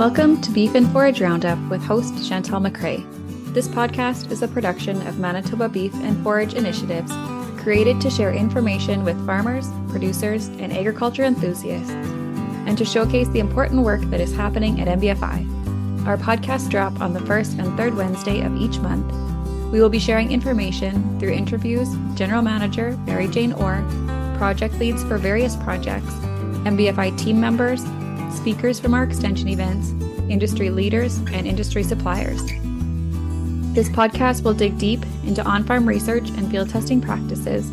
Welcome to Beef and Forage Roundup with host Chantal McCrae. This podcast is a production of Manitoba Beef and Forage Initiatives, created to share information with farmers, producers, and agriculture enthusiasts, and to showcase the important work that is happening at MBFI. Our podcasts drop on the first and third Wednesday of each month. We will be sharing information through interviews, General Manager Mary Jane Orr, project leads for various projects, MBFI team members, speakers from our extension events, industry leaders, and industry suppliers. This podcast will dig deep into on farm research and field testing practices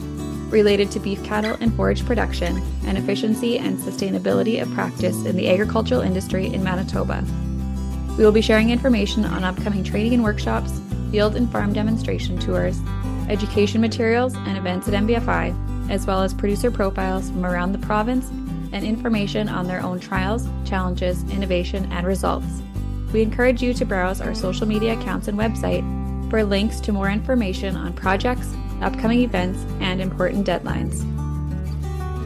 related to beef cattle and forage production and efficiency and sustainability of practice in the agricultural industry in Manitoba. We will be sharing information on upcoming training and workshops, field and farm demonstration tours, education materials and events at MBFI, as well as producer profiles from around the province and information on their own trials, challenges, innovation, and results. We encourage you to browse our social media accounts and website for links to more information on projects, upcoming events, and important deadlines.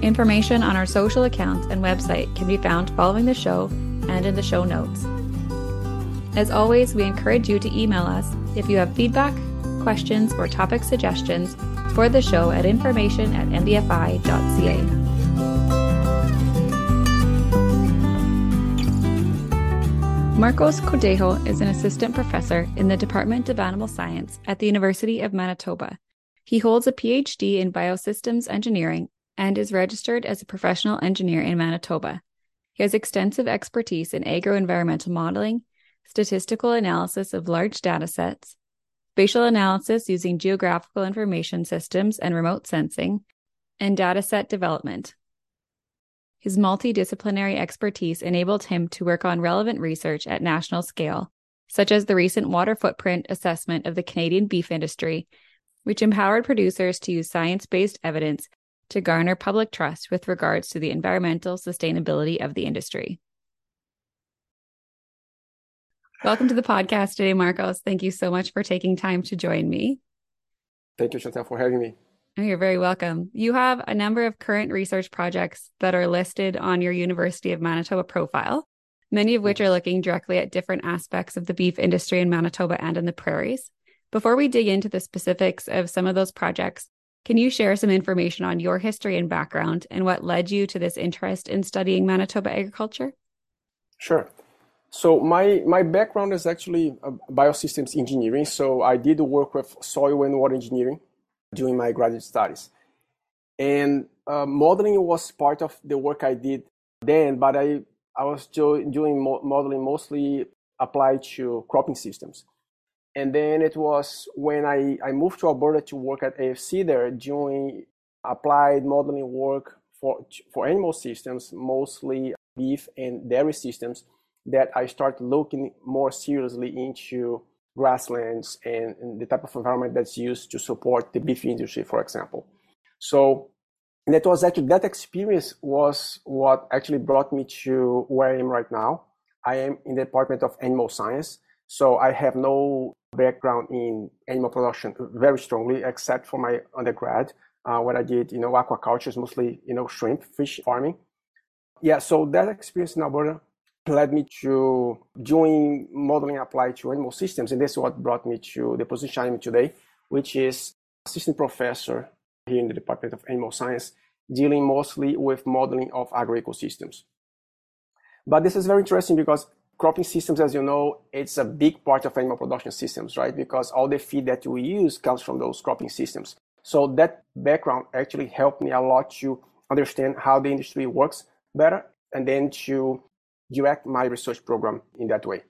Information on our social accounts and website can be found following the show and in the show notes. As always, we encourage you to email us if you have feedback, questions, or topic suggestions for the show at information at mbfi.ca. Marcos Cordeiro is an assistant professor in the Department of Animal Science at the University of Manitoba. He holds a PhD in biosystems engineering and is registered as a professional engineer in Manitoba. He has extensive expertise in agro-environmental modeling, statistical analysis of large data sets, spatial analysis using geographical information systems and remote sensing, and data set development. His multidisciplinary expertise enabled him to work on relevant research at national scale, such as the recent water footprint assessment of the Canadian beef industry, which empowered producers to use science based evidence to garner public trust with regards to the environmental sustainability of the industry. Welcome to the podcast today, Marcos. Thank you so much for taking time to join me. Thank you, Chantal, for having me. Oh, you're very welcome. You have a number of current research projects that are listed on your University of Manitoba profile, many of which are looking directly at different aspects of the beef industry in Manitoba and in the prairies. Before we dig into the specifics of some of those projects, can you share some information on your history and background and what led you to this interest in studying Manitoba agriculture? Sure. So my my background is actually uh, biosystems engineering. So I did work with soil and water engineering during my graduate studies. And uh, modeling was part of the work I did then, but I, I was doing mo- modeling mostly applied to cropping systems. And then it was when I, I moved to Alberta to work at AFC there doing applied modeling work for, for animal systems, mostly beef and dairy systems, that I started looking more seriously into grasslands and, and, the type of environment that's used to support the beef industry, for example. So that was actually that experience was what actually brought me to where I am right now. I am in the Department of Animal Science, so I have no background in animal production very strongly, except for my undergrad, uh, where I did, you know, aquaculture, mostly, you know, shrimp, fish farming. Yeah, so that experience in Alberta led me to doing modeling applied to animal systems. And that's what brought me to the position I'm in today, which is assistant professor here in the Department of Animal Science, dealing mostly with modeling of agroecosystems. But this is very interesting because cropping systems, as you know, it's a big part of animal production systems, right? Because all the feed that we use comes from those cropping systems. So that background actually helped me a lot to understand how the industry works better and then to direct my research program in that way.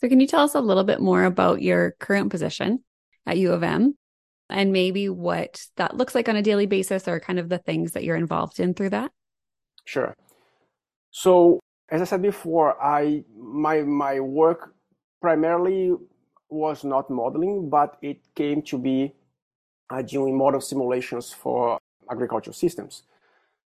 So, can you tell us a little bit more about your current position at U of M and maybe what that looks like on a daily basis or kind of the things that you're involved in through that? Sure. So, as I said before, I my my work primarily was not modeling, but it came to be uh, doing model simulations for agricultural systems.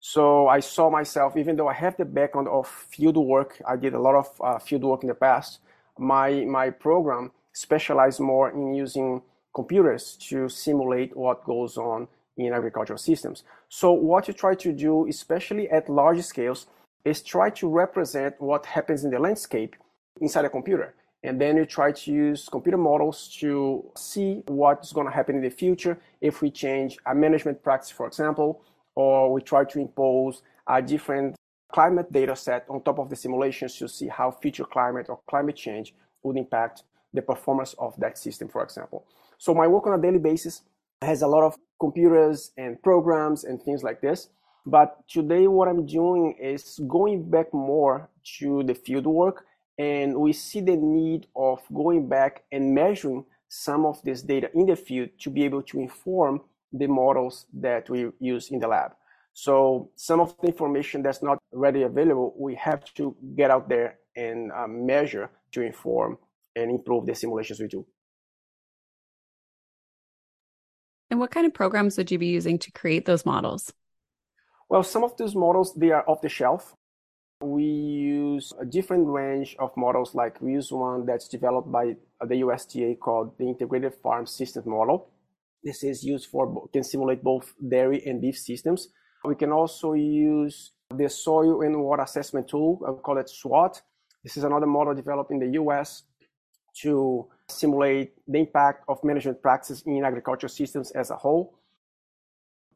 So I saw myself, even though I have the background of field work, I did a lot of uh, field work in the past. My my program specialized more in using computers to simulate what goes on in agricultural systems. So what you try to do, especially at large scales, is try to represent what happens in the landscape inside a computer. And then you try to use computer models to see what's going to happen in the future if we change a management practice, for example, or we try to impose a different climate data set on top of the simulations to see how future climate or climate change would impact the performance of that system, for example. So my work on a daily basis has a lot of computers and programs and things like this. But today, what I'm doing is going back more to the field work, and we see the need of going back and measuring some of this data in the field to be able to inform the models that we use in the lab. So some of the information that's not readily available, we have to get out there and uh, measure to inform and improve the simulations we do. And what kind of programs would you be using to create those models? Well, some of those models, they are off the shelf. We use a different range of models, like we use one that's developed by the USDA called the Integrated Farm Systems Model. This is used for, can simulate both dairy and beef systems. We can also use the soil and water assessment tool, I call it SWAT. This is another model developed in the US to simulate the impact of management practices in agricultural systems as a whole.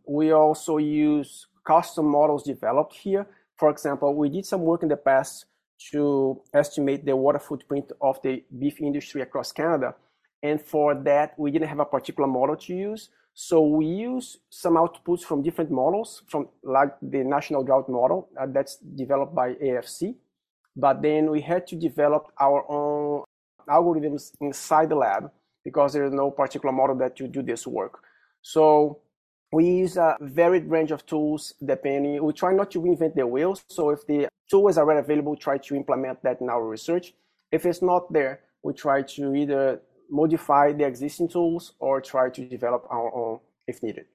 We also use custom models developed here. For example, we did some work in the past to estimate the water footprint of the beef industry across Canada. And for that, we didn't have a particular model to use. So we use some outputs from different models, from like the National Drought Model uh, that's developed by AFC. But then we had to develop our own algorithms inside the lab because there is no particular model that to do this work. So we use a varied range of tools depending. We try not to reinvent the wheel. So if the tool is already available, try to implement that in our research. If it's not there, we try to either modify the existing tools or try to develop our own if needed.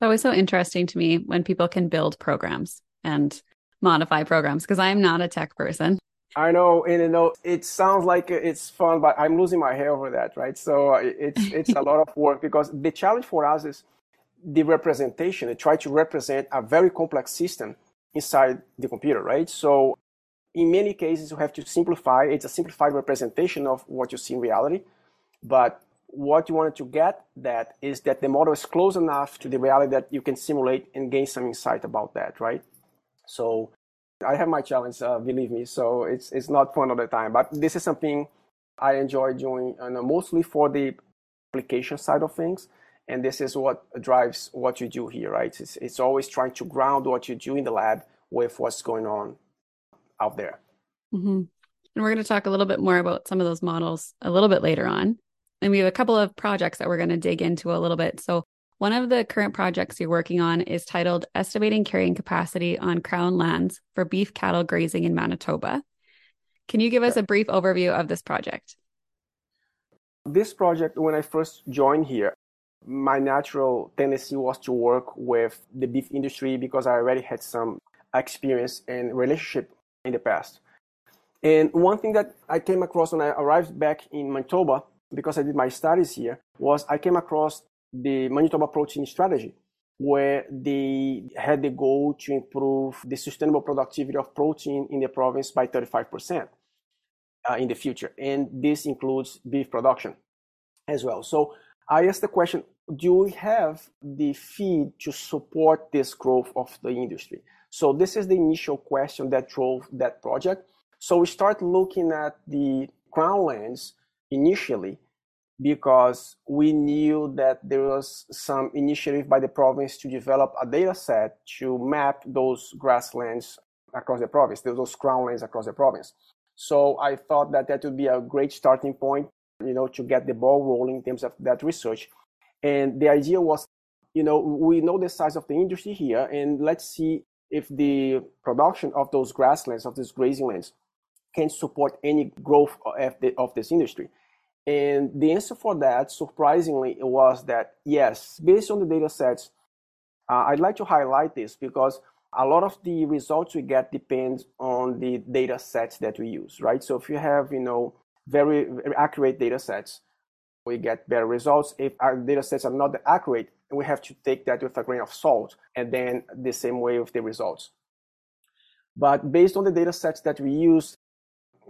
That was so interesting to me when people can build programs and modify programs because I am not a tech person. I know, and you know, it sounds like it's fun, but I'm losing my hair over that, right? So uh, it's it's a lot of work because the challenge for us is the representation. They try to represent a very complex system inside the computer, right? So in many cases, you have to simplify. It's a simplified representation of what you see in reality, but what you wanted to get that is that the model is close enough to the reality that you can simulate and gain some insight about that, right? So I have my challenge, uh, believe me. So it's it's not fun all the time, but this is something I enjoy doing, and mostly for the application side of things. And this is what drives what you do here, right? It's it's always trying to ground what you do in the lab with what's going on out there. Mm-hmm. And we're going to talk a little bit more about some of those models a little bit later on. And we have a couple of projects that we're going to dig into a little bit. So one of the current projects you're working on is titled Estimating Carrying Capacity on Crown Lands for Beef Cattle Grazing in Manitoba. Can you give us a brief overview of this project? This project, when I first joined here, my natural tendency was to work with the beef industry because I already had some experience and relationship in the past. And one thing that I came across when I arrived back in Manitoba, because I did my studies here, was I came across the Manitoba Protein Strategy, where they had the goal to improve the sustainable productivity of protein in the province by 35% uh, in the future. And this includes beef production as well. So I asked the question do we have the feed to support this growth of the industry? So this is the initial question that drove that project. So we start looking at the crown lands initially because we knew that there was some initiative by the province to develop a data set to map those grasslands across the province, those crown lands across the province. So I thought that that would be a great starting point, you know, to get the ball rolling in terms of that research. And the idea was, you know, we know the size of the industry here, and let's see if the production of those grasslands, of these grazing lands, can support any growth of, the, of this industry. And the answer for that, surprisingly, was that yes, based on the data sets, uh, I'd like to highlight this because a lot of the results we get depends on the data sets that we use, right? So if you have, you know, very, very accurate data sets, we get better results. If our data sets are not accurate, we have to take that with a grain of salt and then the same way with the results. But based on the data sets that we use,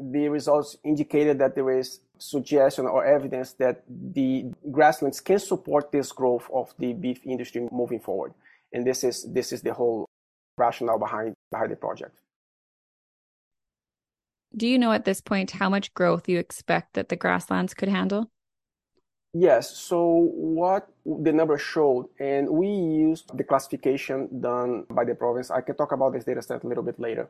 the results indicated that there is suggestion or evidence that the grasslands can support this growth of the beef industry moving forward. And this is this is the whole rationale behind behind the project. Do you know at this point how much growth you expect that the grasslands could handle? Yes. So what the number showed, and we used the classification done by the province. I can talk about this data set a little bit later.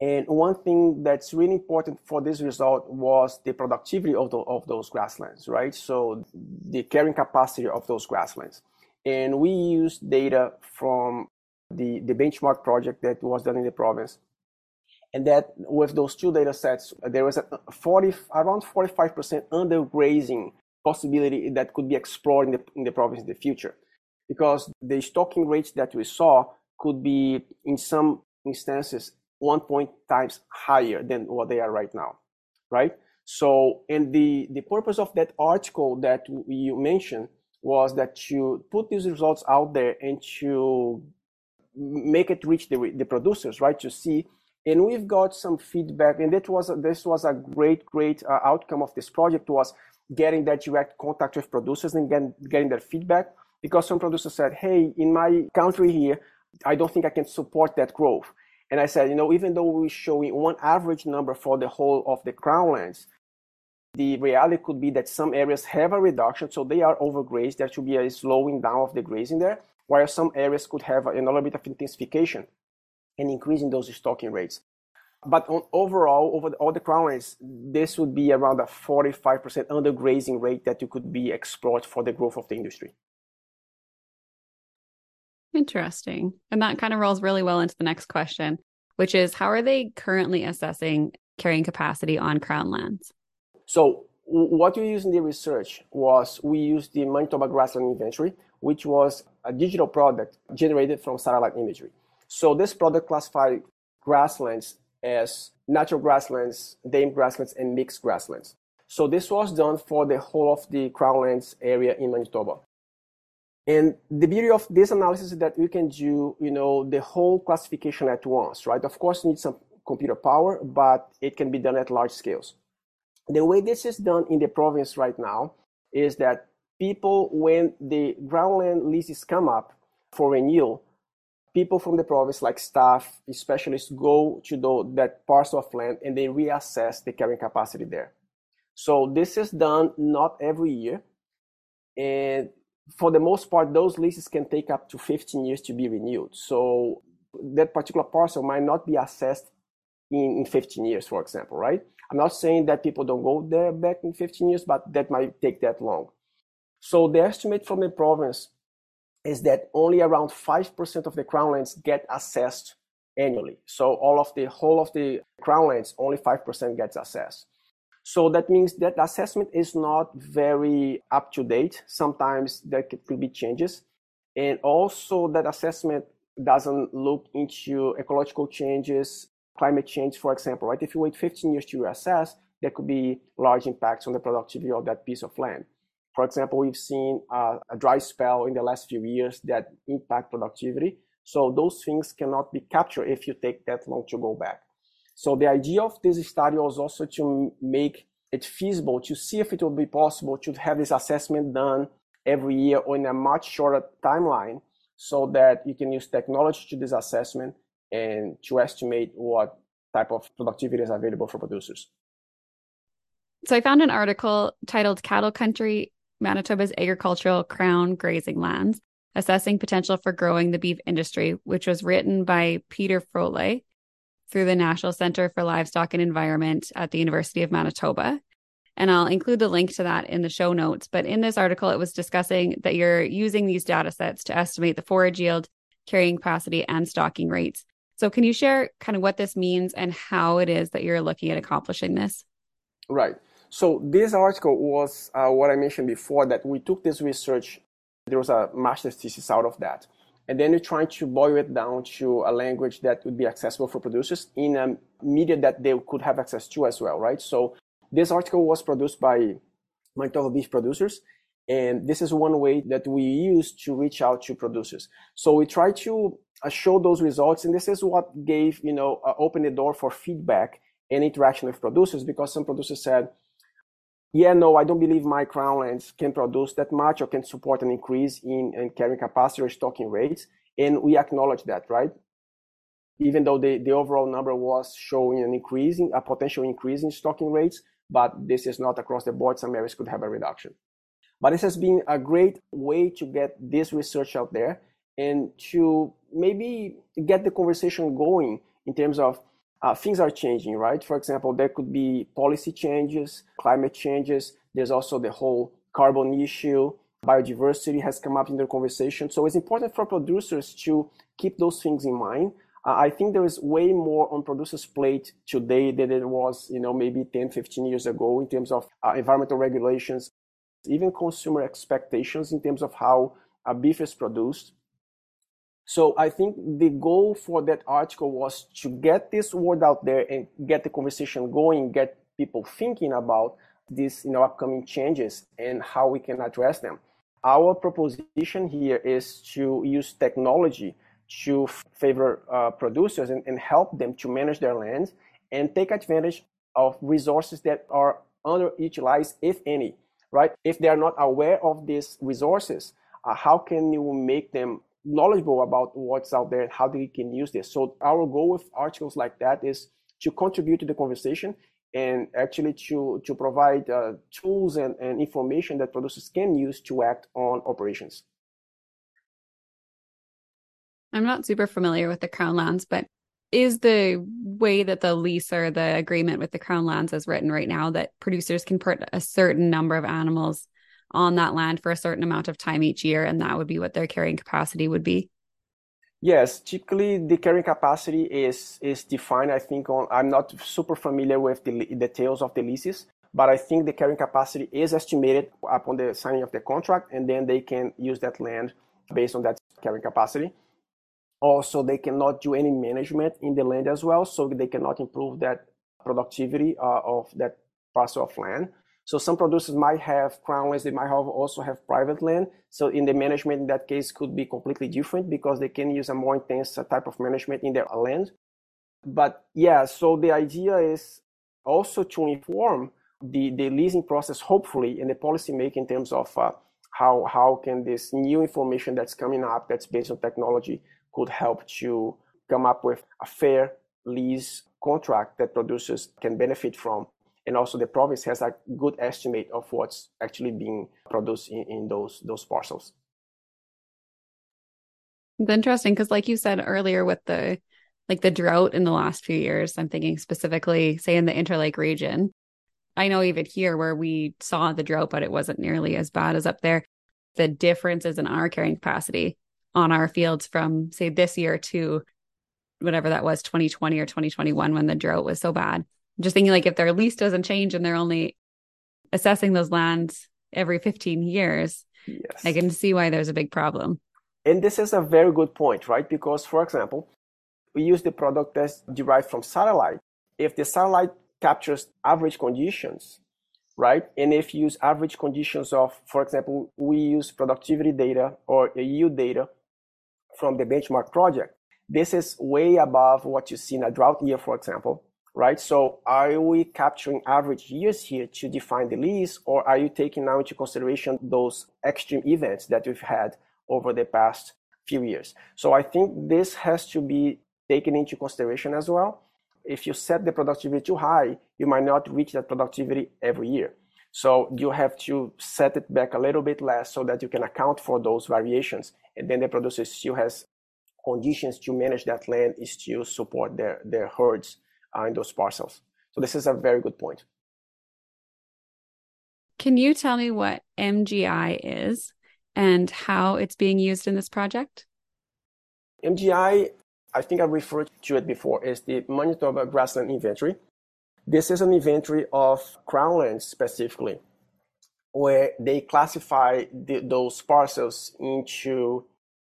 And one thing that's really important for this result was the productivity of, the, of those grasslands, right? So the carrying capacity of those grasslands. And we used data from the, the benchmark project that was done in the province. And that with those two data sets, there was a 40, around 45% undergrazing possibility that could be explored in the, in the province in the future. Because the stocking rates that we saw could be, in some instances, one point times higher than what they are right now, right? So, and the, the purpose of that article that you mentioned was that to put these results out there and to make it reach the, the producers, right? To see, and we've got some feedback, and that was this was a great, great uh, outcome of this project was getting that direct contact with producers and getting, getting their feedback. Because some producers said, "Hey, in my country here, I don't think I can support that growth." And I said, you know, even though we're showing one average number for the whole of the crownlands, the reality could be that some areas have a reduction, so they are overgrazed. There should be a slowing down of the grazing there, while some areas could have a little bit of intensification and increasing those stocking rates. But on overall, over the, all the crownlands, this would be around a 45% undergrazing rate that you could be explored for the growth of the industry. Interesting. And that kind of rolls really well into the next question, which is how are they currently assessing carrying capacity on crown lands? So, what we used in the research was we used the Manitoba Grassland Inventory, which was a digital product generated from satellite imagery. So, this product classified grasslands as natural grasslands, tame grasslands, and mixed grasslands. So, this was done for the whole of the crownlands area in Manitoba. And the beauty of this analysis is that we can do, you know, the whole classification at once, right? Of course, need some computer power, but it can be done at large scales. The way this is done in the province right now is that people, when the crownland leases come up for renewal, people from the province, like staff, specialists, go to the, that parcel of land and they reassess the carrying capacity there. So this is done not every year. And for the most part, those leases can take up to 15 years to be renewed. So that particular parcel might not be assessed in, in 15 years, for example, right? I'm not saying that people don't go there back in 15 years, but that might take that long. So the estimate from the province is that only around 5% of the crownlands get assessed annually. So all of the whole of the crownlands, only 5% gets assessed. So that means that assessment is not very up to date. Sometimes there could be changes. And also that assessment doesn't look into ecological changes, climate change, for example, right? If you wait 15 years to assess, there could be large impacts on the productivity of that piece of land. For example, we've seen uh, a dry spell in the last few years that impact productivity. So those things cannot be captured if you take that long to go back. So the idea of this study was also to make it feasible to see if it would be possible to have this assessment done every year or in a much shorter timeline so that you can use technology to this assessment and to estimate what type of productivity is available for producers. So I found an article titled Cattle Country Manitoba's Agricultural Crown Grazing Lands Assessing Potential for Growing the Beef Industry, which was written by Peter Frole through the National Center for Livestock and Environment at the University of Manitoba. And I'll include the link to that in the show notes. But in this article, it was discussing that you're using these data sets to estimate the forage yield, carrying capacity, and stocking rates. So, can you share kind of what this means and how it is that you're looking at accomplishing this? Right. So, this article was uh, what I mentioned before that we took this research, there was a master's thesis out of that and then you're trying to boil it down to a language that would be accessible for producers in a media that they could have access to as well, right? So this article was produced by Manitoba beef producers, And this is one way that we use to reach out to producers. So we try to uh, show those results. And this is what gave, you know, uh, open the door for feedback and interaction with producers because some producers said, yeah, no, I don't believe my crownlands can produce that much or can support an increase in, in carrying capacity or stocking rates. And we acknowledge that, right? Even though the, the overall number was showing an increase in a potential increase in stocking rates, but this is not across the board. Some areas could have a reduction. But this has been a great way to get this research out there and to maybe get the conversation going in terms of uh, things are changing, right? For example, there could be policy changes, climate changes. There's also the whole carbon issue. Biodiversity has come up in the conversation. So it's important for producers to keep those things in mind. Uh, I think there is way more on producers' plate today than it was, you know, maybe 10, 15 years ago in terms of uh, environmental regulations, even consumer expectations in terms of how a beef is produced. So I think the goal for that article was to get this word out there and get the conversation going, get people thinking about these you know, upcoming changes and how we can address them. Our proposition here is to use technology to favor uh, producers and, and help them to manage their lands and take advantage of resources that are underutilized, if any right? If they are not aware of these resources, uh, how can you make them knowledgeable about what's out there, and how they can use this? So our goal with articles like that is to contribute to the conversation and actually to, to provide uh, tools and, and information that producers can use to act on operations. I'm not super familiar with the Crown lands, but is the way that the lease or the agreement with the crown lands is written right now that producers can put a certain number of animals on that land for a certain amount of time each year and that would be what their carrying capacity would be yes typically the carrying capacity is is defined i think on i'm not super familiar with the details of the leases but i think the carrying capacity is estimated upon the signing of the contract and then they can use that land based on that carrying capacity also, they cannot do any management in the land as well, so they cannot improve that productivity uh, of that parcel of land. So some producers might have crown lands, they might have also have private land. So in the management in that case could be completely different because they can use a more intense type of management in their land. But yeah, so the idea is also to inform the, the leasing process, hopefully, and the policy making in terms of uh, how how can this new information that's coming up that's based on technology could help to come up with a fair lease contract that producers can benefit from. And also the province has a good estimate of what's actually being produced in, in those those parcels. It's interesting because like you said earlier with the like the drought in the last few years, I'm thinking specifically, say in the Interlake region. I know even here where we saw the drought, but it wasn't nearly as bad as up there. The differences in our carrying capacity on our fields from say this year to whatever that was 2020 or 2021 when the drought was so bad. I'm just thinking like if their lease doesn't change and they're only assessing those lands every 15 years, yes. I can see why there's a big problem. And this is a very good point, right? Because for example, we use the product that's derived from satellite. If the satellite captures average conditions, right? And if you use average conditions of, for example, we use productivity data or yield data from the benchmark project. This is way above what you see in a drought year, for example, right? So are we capturing average years here to define the lease, or are you taking now into consideration those extreme events that we've had over the past few years? So I think this has to be taken into consideration as well. If you set the productivity too high, you might not reach that productivity every year. So you have to set it back a little bit less so that you can account for those variations. And then the producer still has conditions to manage that land is to support their, their herds uh, in those parcels. So this is a very good point. Can you tell me what MGI is and how it's being used in this project? MGI, I think I referred to it before, is the Manitoba Grassland Inventory. This is an inventory of crownlands specifically, where they classify the, those parcels into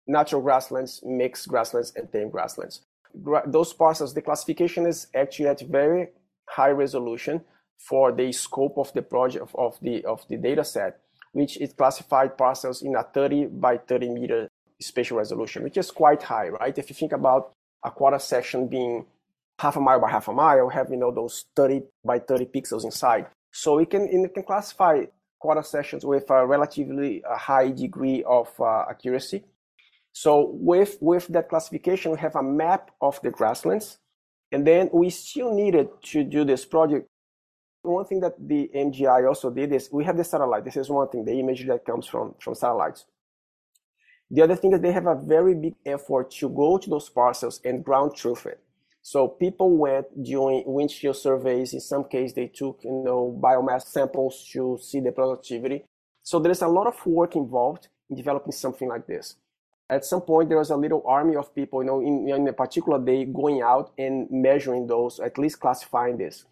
natural grasslands, mixed grasslands, and tame grasslands. Those parcels, the classification is actually at very high resolution for the scope of the project of, the of the data set. which it classified parcels in a 30 by 30 meter spatial resolution, which is quite high, right? If you think about a quarter section being half a mile by half a mile, have you know those 30 by 30 pixels inside. So we can it can classify quarter sections with a relatively uh, high degree of uh, accuracy. So with with that classification, we have a map of the grasslands, and then we still needed to do this project. One thing that the MGI also did is we have the satellite. This is one thing, the image that comes from from satellites. The other thing is they have a very big effort to go to those parcels and ground truth it. So people went doing windshield surveys. In some cases, they took you know biomass samples to see the productivity. So there's a lot of work involved in developing something like this. At some point, there was a little army of people, you know, in, in a particular day, going out and measuring those, at least classifying this.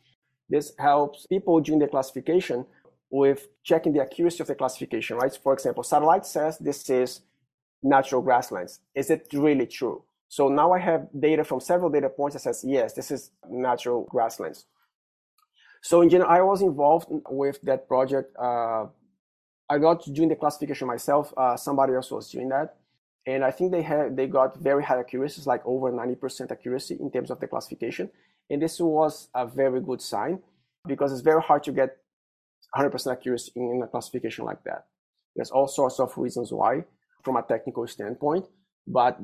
This helps people during the classification with checking the accuracy of the classification, right? For example, satellite says this is natural grasslands. Is it really true? So now I have data from several data points that says, yes, this is natural grasslands. So in general, I was involved with that project. Uh, I got to doing the classification myself. Uh, somebody else was doing that. And I think they had they got very high accuracies, like over 90% accuracy in terms of the classification. And this was a very good sign because it's very hard to get 100% accuracy in a classification like that. There's all sorts of reasons why from a technical standpoint, but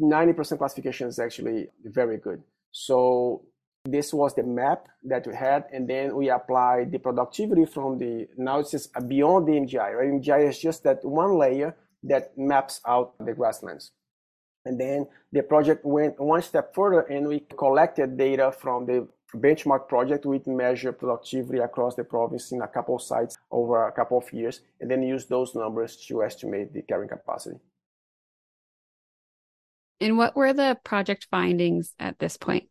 90% classification is actually very good. So this was the map that we had, and then we applied the productivity from the, now it's just beyond the MGI, right? MGI is just that one layer that maps out the grasslands. And then the project went one step further and we collected data from the benchmark project We measured productivity across the province in a couple of sites over a couple of years, and then use those numbers to estimate the carrying capacity. And what were the project findings at this point?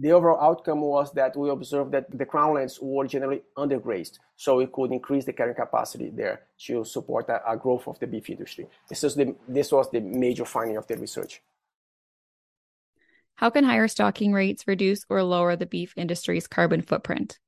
The overall outcome was that we observed that the crownlands were generally undergrazed, so we could increase the carrying capacity there to support a, a growth of the beef industry. This, is the, this was the major finding of the research. How can higher stocking rates reduce or lower the beef industry's carbon footprint?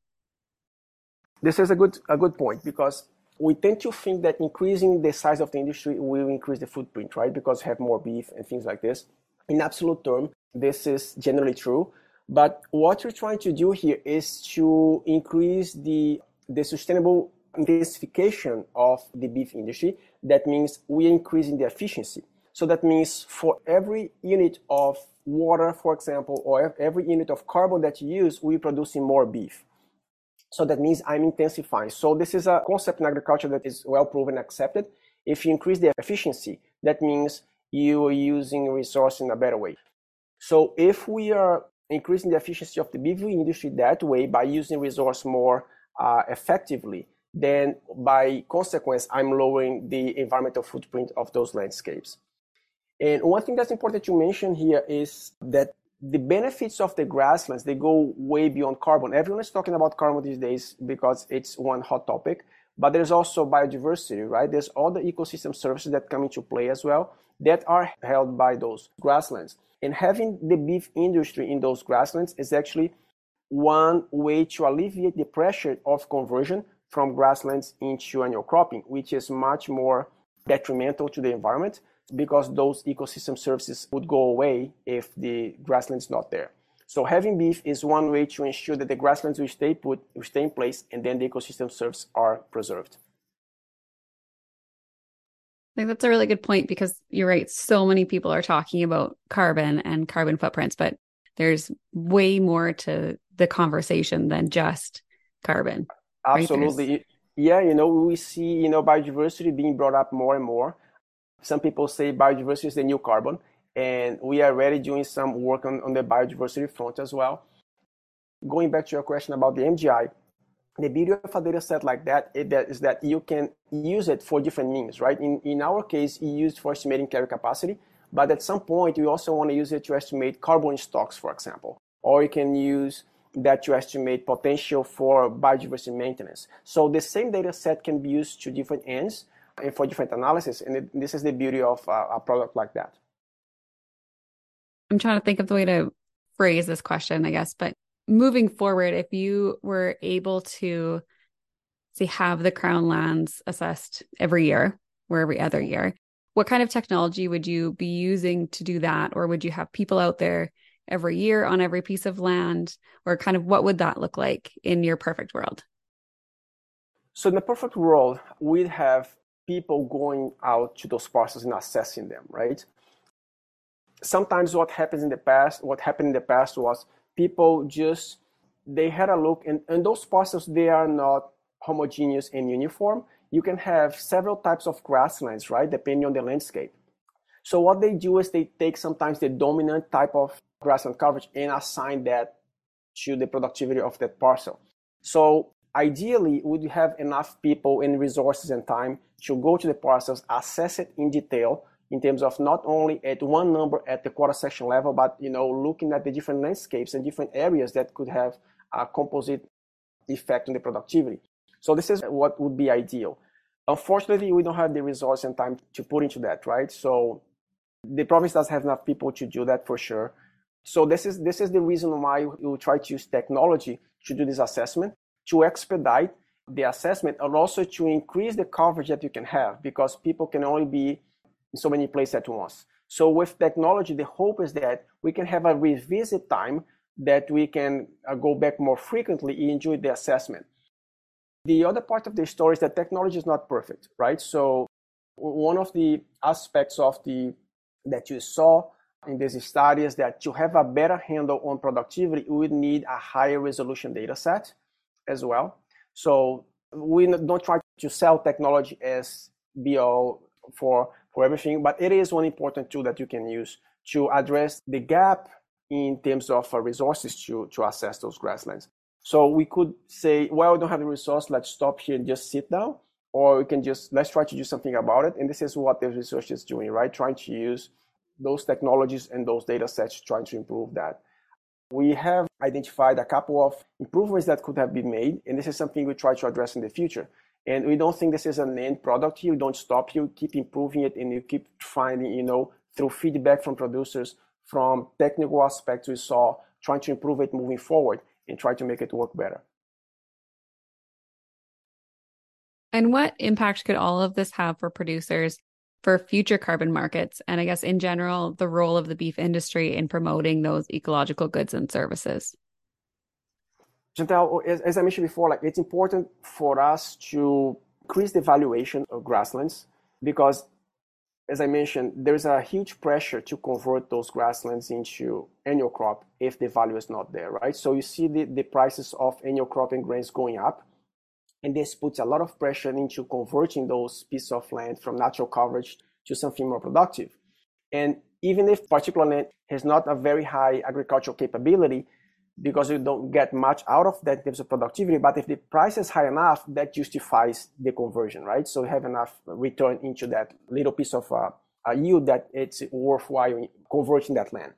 This is a good, a good point because we tend to think that increasing the size of the industry will increase the footprint, right? Because have more beef and things like this. In absolute term, this is generally true. But what we're trying to do here is to increase the, the sustainable intensification of the beef industry. That means we are increasing the efficiency. So that means for every unit of water, for example, or every unit of carbon that you use, we're producing more beef. So that means I'm intensifying. So this is a concept in agriculture that is well proven accepted. If you increase the efficiency, that means you are using resource in a better way. So if we are increasing the efficiency of the beef industry that way by using resource more uh, effectively, then by consequence, I'm lowering the environmental footprint of those landscapes. And one thing that's important to mention here is that the benefits of the grasslands they go way beyond carbon. Everyone is talking about carbon these days because it's one hot topic but there's also biodiversity right? There's all the ecosystem services that come into play as well that are held by those grasslands and having the beef industry in those grasslands is actually one way to alleviate the pressure of conversion from grasslands into annual cropping which is much more detrimental to the environment because those ecosystem services would go away if the grasslands not there. So having beef is one way to ensure that the grasslands will stay put, will stay in place, and then the ecosystem services are preserved. Think that's a really good point because you're right. So many people are talking about carbon and carbon footprints, but there's way more to the conversation than just carbon. Absolutely. Right? Yeah, you know, we see, you know, biodiversity being brought up more and more. Some people say biodiversity is the new carbon, and we are already doing some work on, on the biodiversity front as well. Going back to your question about the MGI, the beauty of a data set like that is that you can use it for different means, right? In, in our case, you used for estimating carry capacity, but at some point, you also want to use it to estimate carbon stocks, for example, or you can use that to estimate potential for biodiversity maintenance. So the same data set can be used to different ends, and for different analysis. And it, this is the beauty of uh, a product like that. I'm trying to think of the way to phrase this question, I guess. But moving forward, if you were able to say have the crown lands assessed every year or every other year. What kind of technology would you be using to do that? Or would you have people out there every year on every piece of land? Or kind of what would that look like in your perfect world? So, in the perfect world, we'd have people going out to those parcels and assessing them, right? Sometimes what happens in the past, what happened in the past was people just they had a look and, and those parcels they are not homogeneous and uniform. You can have several types of grasslands, right, depending on the landscape. So what they do is they take sometimes the dominant type of grassland coverage and assign that to the productivity of that parcel. So ideally, would you have enough people and resources and time to go to the parcels, assess it in detail in terms of not only at one number at the quarter section level, but you know looking at the different landscapes and different areas that could have a composite effect on the productivity. So this is what would be ideal. Unfortunately, we don't have the resource and time to put into that, right? So the province does have enough people to do that for sure. So this is this is the reason why we try to use technology to do this assessment to expedite the assessment and also to increase the coverage that you can have because people can only be so many places at once. So with technology, the hope is that we can have a revisit time that we can uh, go back more frequently and do the assessment. The other part of the story is that technology is not perfect, right? So one of the aspects of the that you saw in this study is that to have a better handle on productivity, we would need a higher resolution data set as well. So we don't try to sell technology as be all for for everything, but it is one important tool that you can use to address the gap in terms of uh, resources to to assess those grasslands. So we could say, well, we don't have the resource, let's stop here and just sit down, or we can just let's try to do something about it. And this is what the research is doing, right? Trying to use those technologies and those data sets trying to improve that. We have identified a couple of improvements that could have been made, and this is something we try to address in the future. And we don't think this is an end product. You don't stop. You keep improving it, and you keep finding, you know, through feedback from producers, from technical aspects we saw, trying to improve it moving forward and try to make it work better. And what impact could all of this have for producers for future carbon markets and I guess in general the role of the beef industry in promoting those ecological goods and services? Chantal, as, as I mentioned before, like it's important for us to increase the valuation of grasslands because as I mentioned, there's a huge pressure to convert those grasslands into annual crop if the value is not there, right? So you see the, the prices of annual crop and grains going up and this puts a lot of pressure into converting those pieces of land from natural coverage to something more productive. And even if particular land has not a very high agricultural capability, because you don't get much out of that in terms of productivity, but if the price is high enough, that justifies the conversion, right? So you have enough return into that little piece of uh, yield that it's worthwhile converting that land.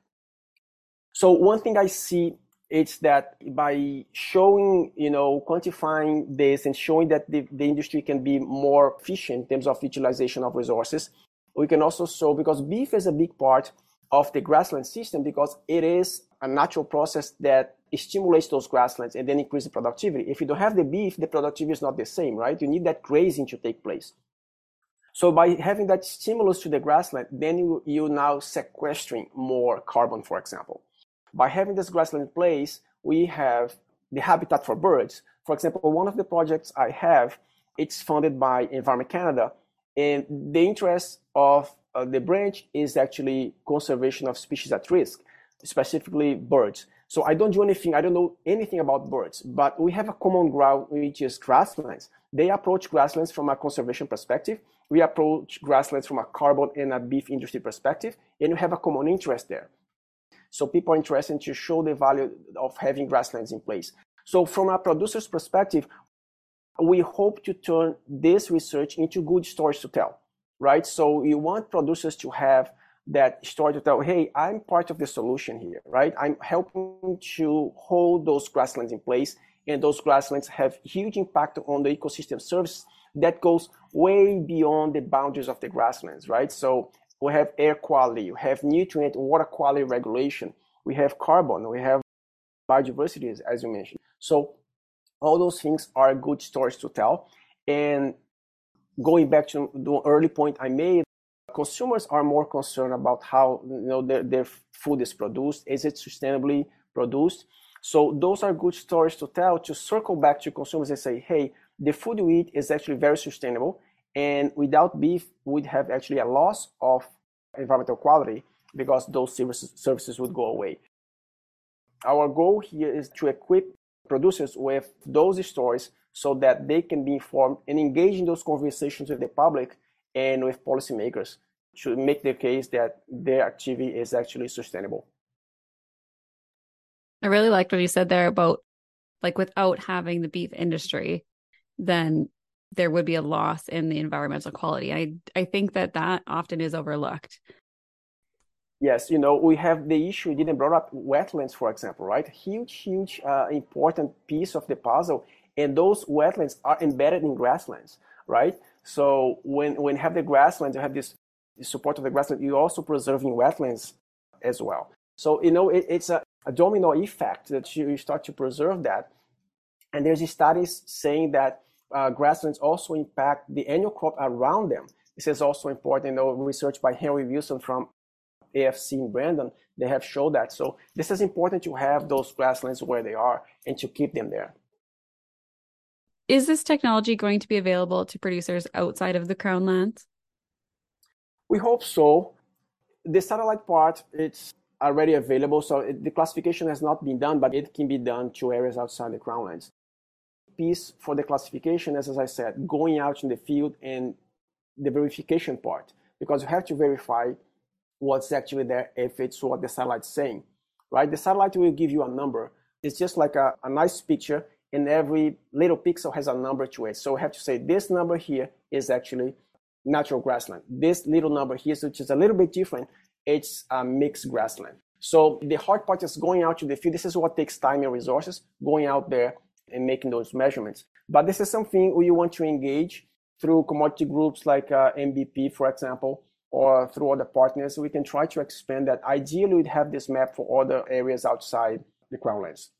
So one thing I see is that by showing, you know, quantifying this and showing that the, the industry can be more efficient in terms of utilization of resources, we can also show because beef is a big part of the grassland system because it is a natural process that stimulates those grasslands and then increases productivity. If you don't have the beef, the productivity is not the same, right? You need that grazing to take place. So by having that stimulus to the grassland, then you, you now sequestering more carbon, for example by having this grassland in place, we have the habitat for birds. For example, one of the projects I have, it's funded by Environment Canada, and the interest of uh, the branch is actually conservation of species at risk, specifically birds. So I don't do anything, I don't know anything about birds, but we have a common ground which is grasslands. They approach grasslands from a conservation perspective. We approach grasslands from a carbon and a beef industry perspective, and we have a common interest there. So people are interested to show the value of having grasslands in place. So from a producer's perspective, we hope to turn this research into good stories to tell, right? So you want producers to have that story to tell, hey, I'm part of the solution here, right? I'm helping to hold those grasslands in place, and those grasslands have huge impact on the ecosystem service that goes way beyond the boundaries of the grasslands, right? So we have air quality, we have nutrient water quality regulation, we have carbon, we have biodiversity, as you mentioned. So All those things are good stories to tell. And going back to the early point I made, consumers are more concerned about how you know their, their food is produced. Is it sustainably produced? So those are good stories to tell to circle back to consumers and say, hey, the food we eat is actually very sustainable. And without beef, we'd have actually a loss of environmental quality because those services would go away. Our goal here is to equip producers with those stories so that they can be informed and engage in those conversations with the public and with policymakers to make the case that their activity is actually sustainable. I really liked what you said there about like without having the beef industry, then there would be a loss in the environmental quality. I I think that that often is overlooked. Yes, you know, we have the issue, you didn't brought up wetlands, for example, right? Huge, huge, uh, important piece of the puzzle. And those wetlands are embedded in grasslands, right? So when, when you have the grasslands, you have this support of the grassland, you're also preserving wetlands as well. So, you know, it, it's a, a domino effect that you, you start to preserve that. And there's studies saying that uh, grasslands also impact the annual crop around them. This is also important, you know, research by Henry Wilson from AFC in Brandon, they have showed that. So this is important to have those grasslands where they are and to keep them there. Is this technology going to be available to producers outside of the crown lands? We hope so. The satellite part, it's already available. So it, the classification has not been done, but it can be done to areas outside the crown lands. Piece for the classification, as, as I said, going out in the field and the verification part, because you have to verify what's actually there if it's what the satellite's saying, right? The satellite will give you a number. It's just like a, a nice picture, and every little pixel has a number to it. So we have to say this number here is actually natural grassland. This little number here, which is a little bit different, it's a mixed grassland. So the hard part is going out to the field. This is what takes time and resources, going out there and making those measurements. But this is something we want to engage through commodity groups like uh, MBP, for example, or through other partners, we can try to expand that. Ideally, we'd have this map for other areas outside the Crown Lands.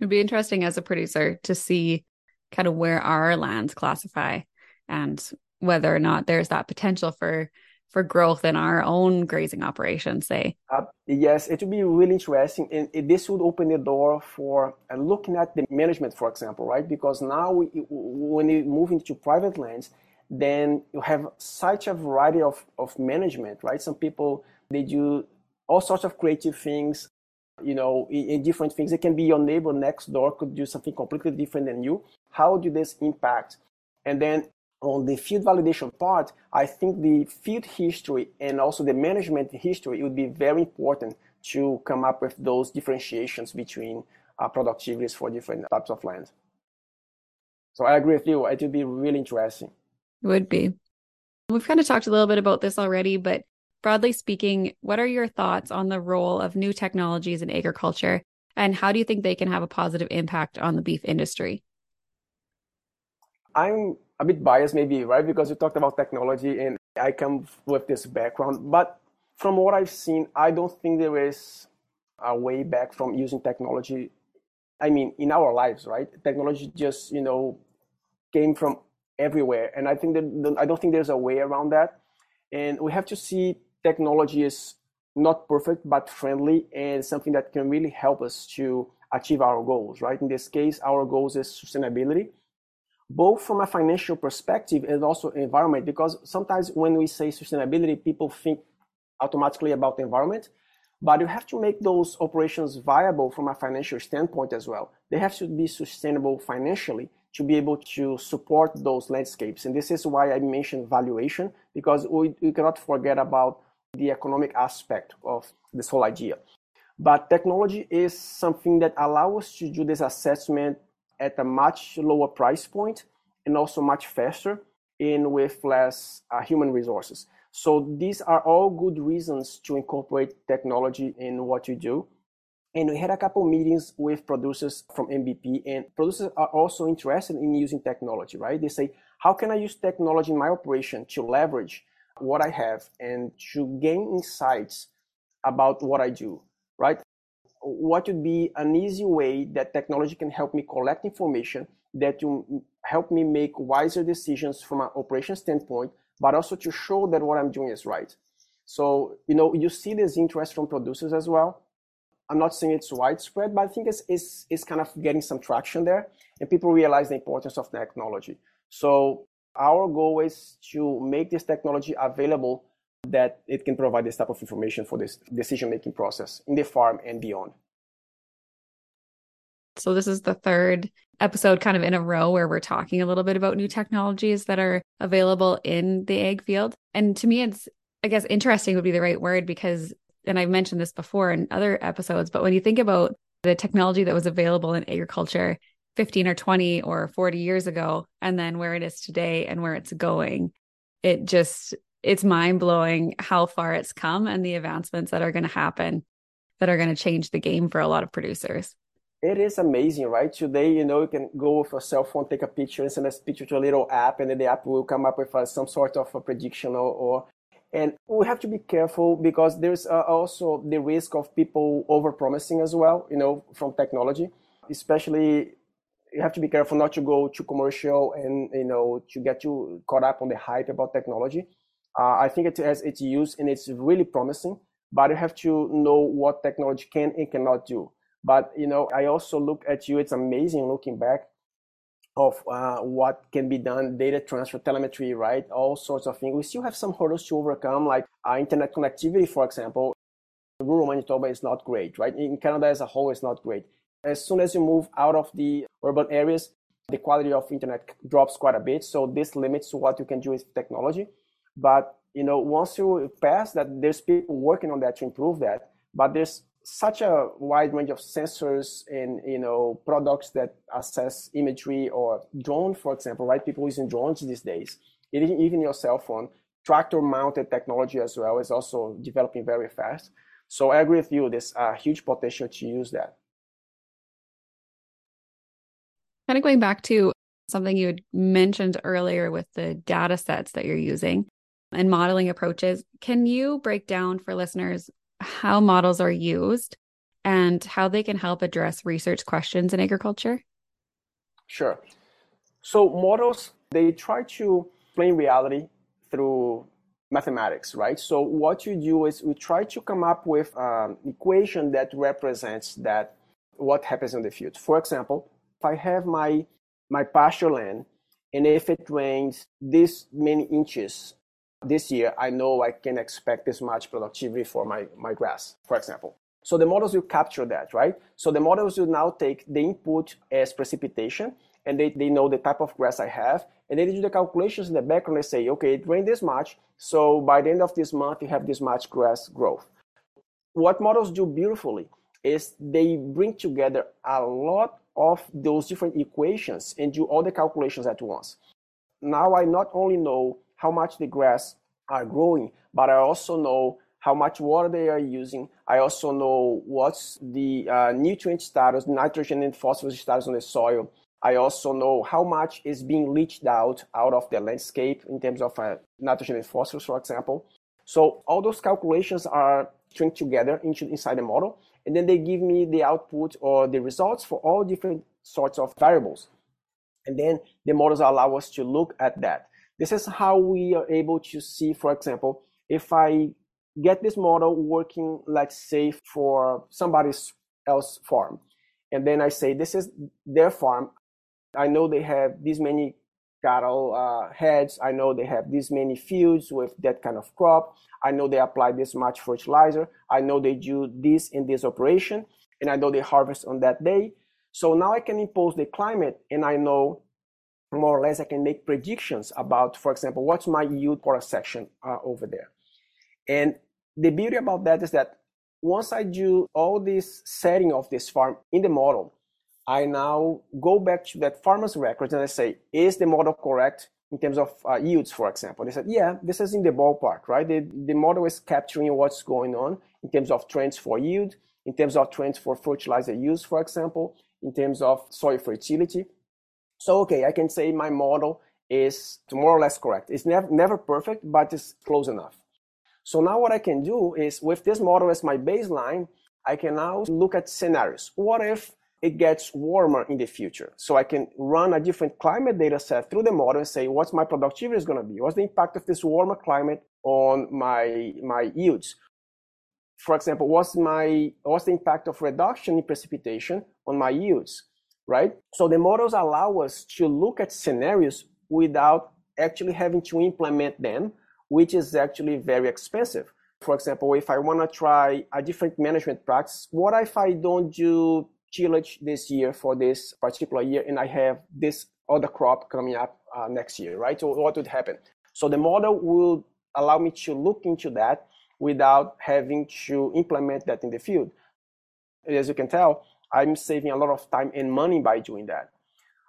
It'd be interesting as a producer to see kind of where our lands classify and whether or not there's that potential for for growth in our own grazing operations say uh, yes it would be really interesting and this would open the door for uh, looking at the management for example right because now we, when you move into private lands then you have such a variety of, of management, right? Some people, they do all sorts of creative things, you know, in, different things. It can be your neighbor next door could do something completely different than you. How do this impact? And then on the field validation part, I think the field history and also the management history would be very important to come up with those differentiations between uh, productivities for different types of land. So I agree with you. It would be really interesting. It would be. We've kind of talked a little bit about this already, but broadly speaking, what are your thoughts on the role of new technologies in agriculture and how do you think they can have a positive impact on the beef industry? I'm a bit biased, maybe, right? Because you talked about technology and I come with this background. But from what I've seen, I don't think there is a way back from using technology. I mean, in our lives, right? Technology just, you know, came from everywhere. And I think that I don't think there's a way around that. And we have to see technology is not perfect but friendly and something that can really help us to achieve our goals. Right? In this case, our goals is sustainability, both from a financial perspective and also environment. Because sometimes when we say sustainability, people think automatically about the environment. But you have to make those operations viable from a financial standpoint as well. They have to be sustainable financially to be able to support those landscapes. And this is why I mentioned valuation, because we, we cannot forget about the economic aspect of this whole idea. But technology is something that allows us to do this assessment at a much lower price point and also much faster and with less uh, human resources. So these are all good reasons to incorporate technology in what you do. And we had a couple meetings with producers from MBP, and producers are also interested in using technology, right? They say, how can I use technology in my operation to leverage what I have and to gain insights about what I do, right? what would be an easy way that technology can help me collect information that will help me make wiser decisions from an operation standpoint, but also to show that what I'm doing is right. So, you know, you see this interest from producers as well. I'm not saying it's widespread, but I think it's, it's, it's kind of getting some traction there and people realize the importance of technology. So our goal is to make this technology available that it can provide this type of information for this decision making process in the farm and beyond. So, this is the third episode kind of in a row where we're talking a little bit about new technologies that are available in the ag field. And to me, it's, I guess, interesting would be the right word because, and I've mentioned this before in other episodes, but when you think about the technology that was available in agriculture 15 or 20 or 40 years ago, and then where it is today and where it's going, it just, it's mind blowing how far it's come and the advancements that are going to happen that are going to change the game for a lot of producers. It is amazing, right? Today, you know, you can go with a cell phone, take a picture, and send a picture to a little app, and then the app will come up with uh, some sort of a prediction or, or, and we have to be careful because there's uh, also the risk of people over promising as well, you know, from technology, especially you have to be careful not to go too commercial and you know to get you caught up on the hype about technology. Uh, I think it has its use and it's really promising, but you have to know what technology can and cannot do. But you know, I also look at you. It's amazing looking back of uh, what can be done, data transfer, telemetry, right? All sorts of things. We still have some hurdles to overcome, like uh, internet connectivity, for example. Rural Manitoba is not great, right? In Canada as a whole, it's not great. As soon as you move out of the urban areas, the quality of internet drops quite a bit. So this limits what you can do with technology. But you know, once you pass that, there's people working on that to improve that. But there's such a wide range of sensors and you know products that assess imagery or drone, for example, right? People using drones these days. Even, your cell phone, tractor mounted technology as well is also developing very fast. So I agree with you. There's a huge potential to use that. Kind of going back to something you had mentioned earlier with the data sets that you're using and modeling approaches, can you break down for listeners how models are used and how they can help address research questions in agriculture? Sure. So models they try to explain reality through mathematics, right? So what you do is we try to come up with an equation that represents that what happens in the field. For example, I have my my pasture land and if it rains this many inches this year, I know I can expect this much productivity for my, my grass, for example. So the models will capture that, right? So the models will now take the input as precipitation and they, they know the type of grass I have. And they do the calculations in the background. They say, okay, it rained this much. So by the end of this month, you have this much grass growth. What models do beautifully is they bring together a lot of those different equations and do all the calculations at once. Now I not only know how much the grass are growing, but I also know how much water they are using. I also know what's the uh, nutrient status, nitrogen and phosphorus status on the soil. I also know how much is being leached out out of the landscape in terms of uh, nitrogen and phosphorus, for example. So all those calculations are string together into inside the model, and then they give me the output or the results for all different sorts of variables. And then the models allow us to look at that. This is how we are able to see, for example, if I get this model working, let's say, for somebody else farm, and then I say, this is their farm. I know they have this many cattle uh, heads. I know they have this many fields with that kind of crop. I know they apply this much fertilizer. I know they do this in this operation, and I know they harvest on that day. So now I can impose the climate, and I know more or less I can make predictions about, for example, what's my yield for a section uh, over there. And the beauty about that is that once I do all this setting of this farm in the model, I now go back to that farmer's records and I say, is the model correct in terms of uh, yields, for example? They said, yeah, this is in the ballpark, right? The, the model is capturing what's going on in terms of trends for yield, in terms of trends for fertilizer use, for example, in terms of soil fertility. So, okay, I can say my model is more or less correct. It's never, never perfect, but it's close enough. So now what I can do is with this model as my baseline, I can now look at scenarios. What if it gets warmer in the future? So I can run a different climate data set through the model and say, what's my productivity is going to be? What's the impact of this warmer climate on my, my yields? For example, what's my, what's the impact of reduction in precipitation on my yields? Right? So the models allow us to look at scenarios without actually having to implement them, which is actually very expensive. For example, if I want to try a different management practice, what if I don't do tillage this year for this particular year and I have this other crop coming up uh, next year, right? So what would happen? So the model will allow me to look into that without having to implement that in the field. As you can tell, I'm saving a lot of time and money by doing that.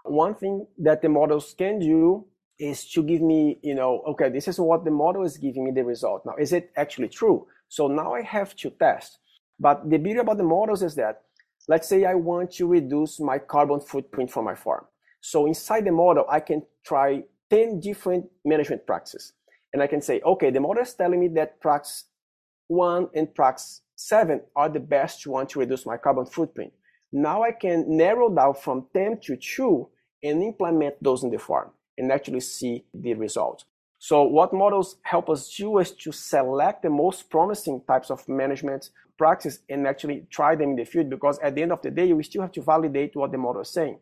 One thing that the models can do is to give me, you know, okay, this is what the model is giving me the result. Now, is it actually true? So now I have to test. But the beauty about the models is that, let's say I want to reduce my carbon footprint for my farm. So inside the model, I can try 10 different management practices. And I can say, okay, the model is telling me that practice one and practice seven are the best one to reduce my carbon footprint. Now I can narrow down from 10 to two and implement those in the farm and actually see the result. So what models help us do is to select the most promising types of management practice and actually try them in the field because at the end of the day, we still have to validate what the model is saying.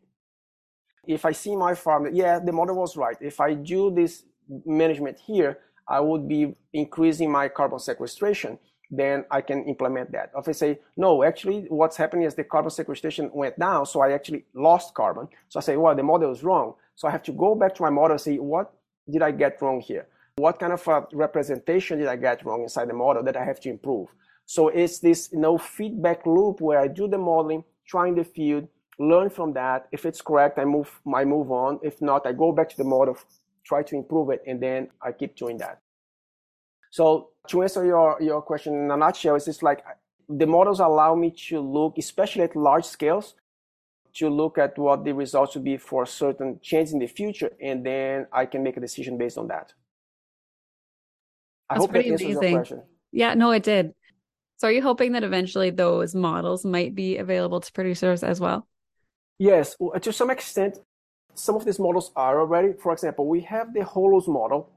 If I see my farm, yeah, the model was right. If I do this management here, I would be increasing my carbon sequestration then I can implement that. If I say, no, actually what's happening is the carbon sequestration went down, so I actually lost carbon. So I say, well, the model is wrong. So I have to go back to my model and say, what did I get wrong here? What kind of a representation did I get wrong inside the model that I have to improve? So it's this you know, feedback loop where I do the modeling, try in the field, learn from that. If it's correct, I move, I move on. If not, I go back to the model, try to improve it, and then I keep doing that. So to answer your, your question in a nutshell, it's just like the models allow me to look, especially at large scales, to look at what the results would be for certain change in the future, and then I can make a decision based on that. I That's hope pretty that amazing. Yeah, no, it did. So are you hoping that eventually those models might be available to producers as well? Yes, to some extent, some of these models are already. For example, we have the HOLOS model,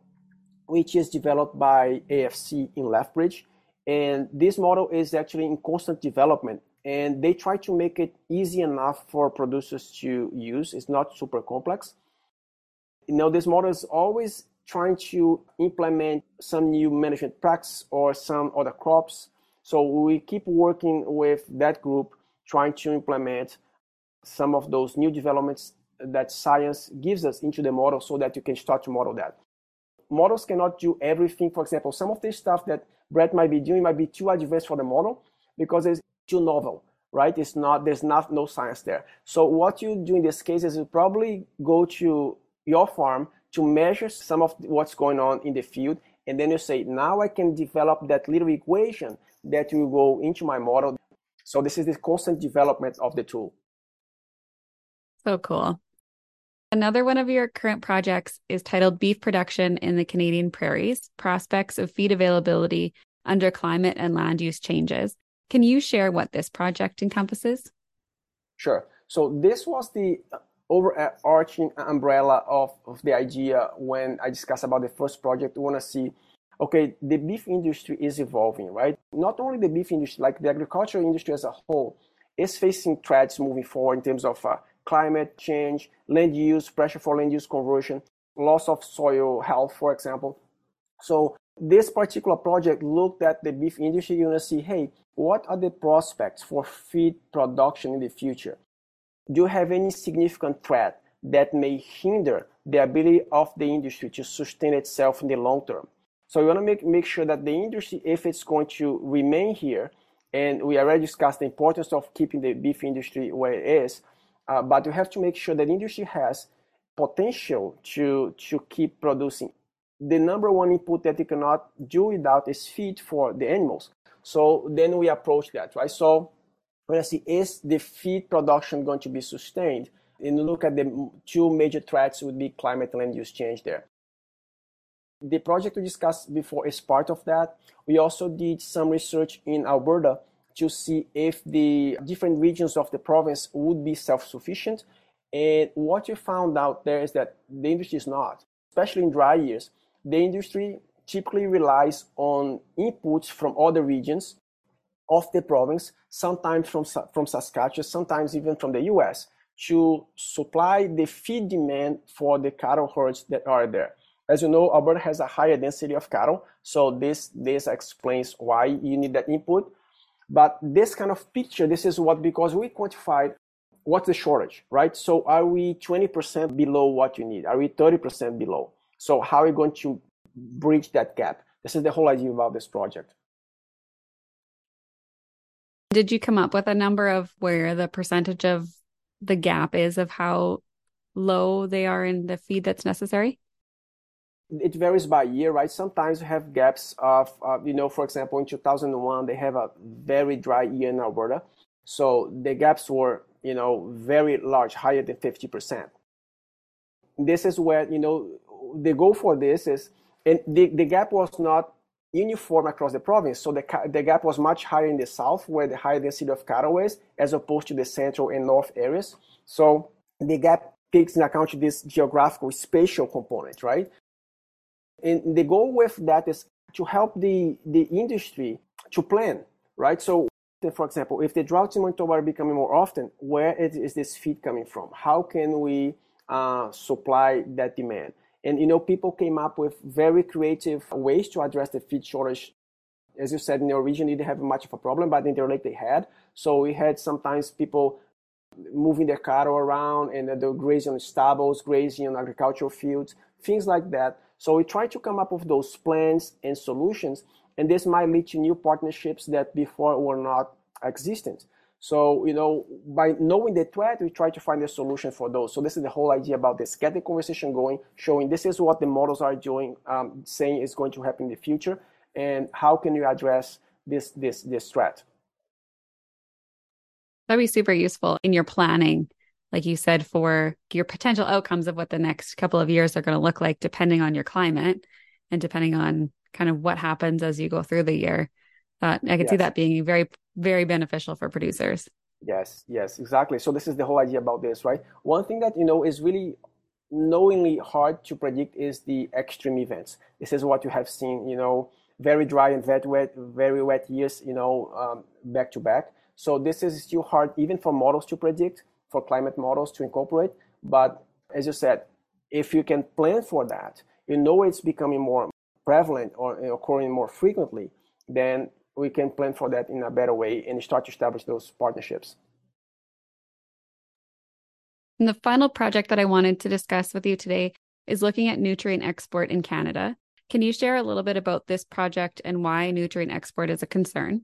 which is developed by AFC in Lethbridge. And this model is actually in constant development. And they try to make it easy enough for producers to use. It's not super complex. You know, this model is always trying to implement some new management practice or some other crops. So we keep working with that group, trying to implement some of those new developments that science gives us into the model so that you can start to model that models cannot do everything. For example, some of the stuff that Brett might be doing might be too advanced for the model because it's too novel, right? It's not, there's not no science there. So what you do in this case is you probably go to your farm to measure some of what's going on in the field. And then you say, now I can develop that little equation that will go into my model. So this is the constant development of the tool. So cool. Another one of your current projects is titled Beef Production in the Canadian Prairies Prospects of Feed Availability Under Climate and Land Use Changes. Can you share what this project encompasses? Sure. So, this was the overarching umbrella of, of the idea when I discussed about the first project. We want to see okay, the beef industry is evolving, right? Not only the beef industry, like the agricultural industry as a whole, is facing threats moving forward in terms of uh, climate change, land use, pressure for land use conversion, loss of soil health, for example. So this particular project looked at the beef industry. You want to see, hey, what are the prospects for feed production in the future? Do you have any significant threat that may hinder the ability of the industry to sustain itself in the long term? So you want to make, make sure that the industry, if it's going to remain here, and we already discussed the importance of keeping the beef industry where it is, uh, but you have to make sure that industry has potential to to keep producing. The number one input that you cannot do without is feed for the animals. So then we approach that, right? So when I see is the feed production going to be sustained? And look at the two major threats would be climate and land use change there. The project we discussed before is part of that. We also did some research in Alberta to see if the different regions of the province would be self-sufficient. And what you found out there is that the industry is not, especially in dry years. The industry typically relies on inputs from other regions of the province, sometimes from, from Saskatchewan, sometimes even from the US, to supply the feed demand for the cattle herds that are there. As you know, Alberta has a higher density of cattle, so this, this explains why you need that input. But this kind of picture, this is what, because we quantified what's the shortage, right? So are we 20% below what you need? Are we 30% below? So how are we going to bridge that gap? This is the whole idea about this project. Did you come up with a number of where the percentage of the gap is of how low they are in the feed that's necessary? it varies by year, right? Sometimes you have gaps of, uh, you know, for example, in 2001, they have a very dry year in Alberta. So the gaps were, you know, very large, higher than 50%. This is where, you know, the goal for this is, and the, the gap was not uniform across the province. So the, the gap was much higher in the south, where the higher density of cattle is, as opposed to the central and north areas. So the gap takes into account this geographical spatial component, right? And the goal with that is to help the, the industry to plan, right? So, for example, if the droughts in Manitoba are becoming more often, where is this feed coming from? How can we uh, supply that demand? And you know, people came up with very creative ways to address the feed shortage. As you said, in the region, they didn't have much of a problem, but in Interlake they had. So we had sometimes people moving their cattle around and they're grazing on stables, grazing on agricultural fields, things like that. So we try to come up with those plans and solutions, and this might lead to new partnerships that before were not existent. So, you know, by knowing the threat, we try to find a solution for those. So this is the whole idea about this. Get the conversation going, showing this is what the models are doing, um, saying is going to happen in the future, and how can you address this this this threat. That'd be super useful in your planning like you said, for your potential outcomes of what the next couple of years are going to look like, depending on your climate and depending on kind of what happens as you go through the year. That I can yes. see that being very, very beneficial for producers. Yes, yes, exactly. So this is the whole idea about this, right? One thing that you know is really knowingly hard to predict is the extreme events. This is what you have seen, you know, very dry and very wet, very wet years, you know, um, back to back. So this is still hard even for models to predict for climate models to incorporate. But as you said, if you can plan for that, you know it's becoming more prevalent or occurring more frequently, then we can plan for that in a better way and start to establish those partnerships. And the final project that I wanted to discuss with you today is looking at nutrient export in Canada. Can you share a little bit about this project and why nutrient export is a concern?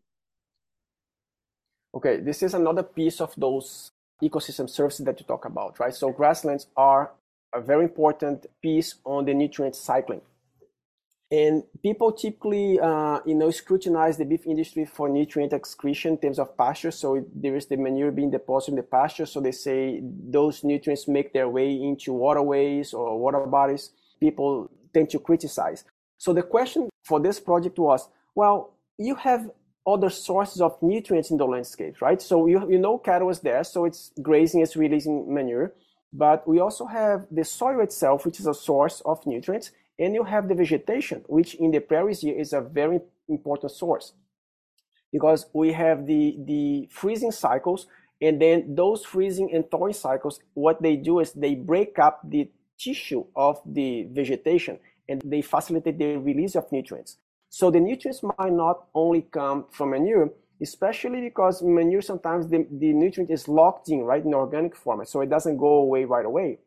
Okay, this is another piece of those ecosystem services that you talk about, right? So grasslands are a very important piece on the nutrient cycling. And people typically, uh, you know, scrutinize the beef industry for nutrient excretion in terms of pasture. So there is the manure being deposited in the pasture. So they say those nutrients make their way into waterways or water bodies. People tend to criticize. So the question for this project was, well, you have other sources of nutrients in the landscape, right? So you, you know cattle is there, so it's grazing, it's releasing manure. But we also have the soil itself, which is a source of nutrients, and you have the vegetation, which in the prairies here is a very important source. Because we have the, the freezing cycles, and then those freezing and thawing cycles, what they do is they break up the tissue of the vegetation and they facilitate the release of nutrients. So the nutrients might not only come from manure, especially because manure sometimes the, the nutrient is locked in, right, in organic format, so it doesn't go away right away.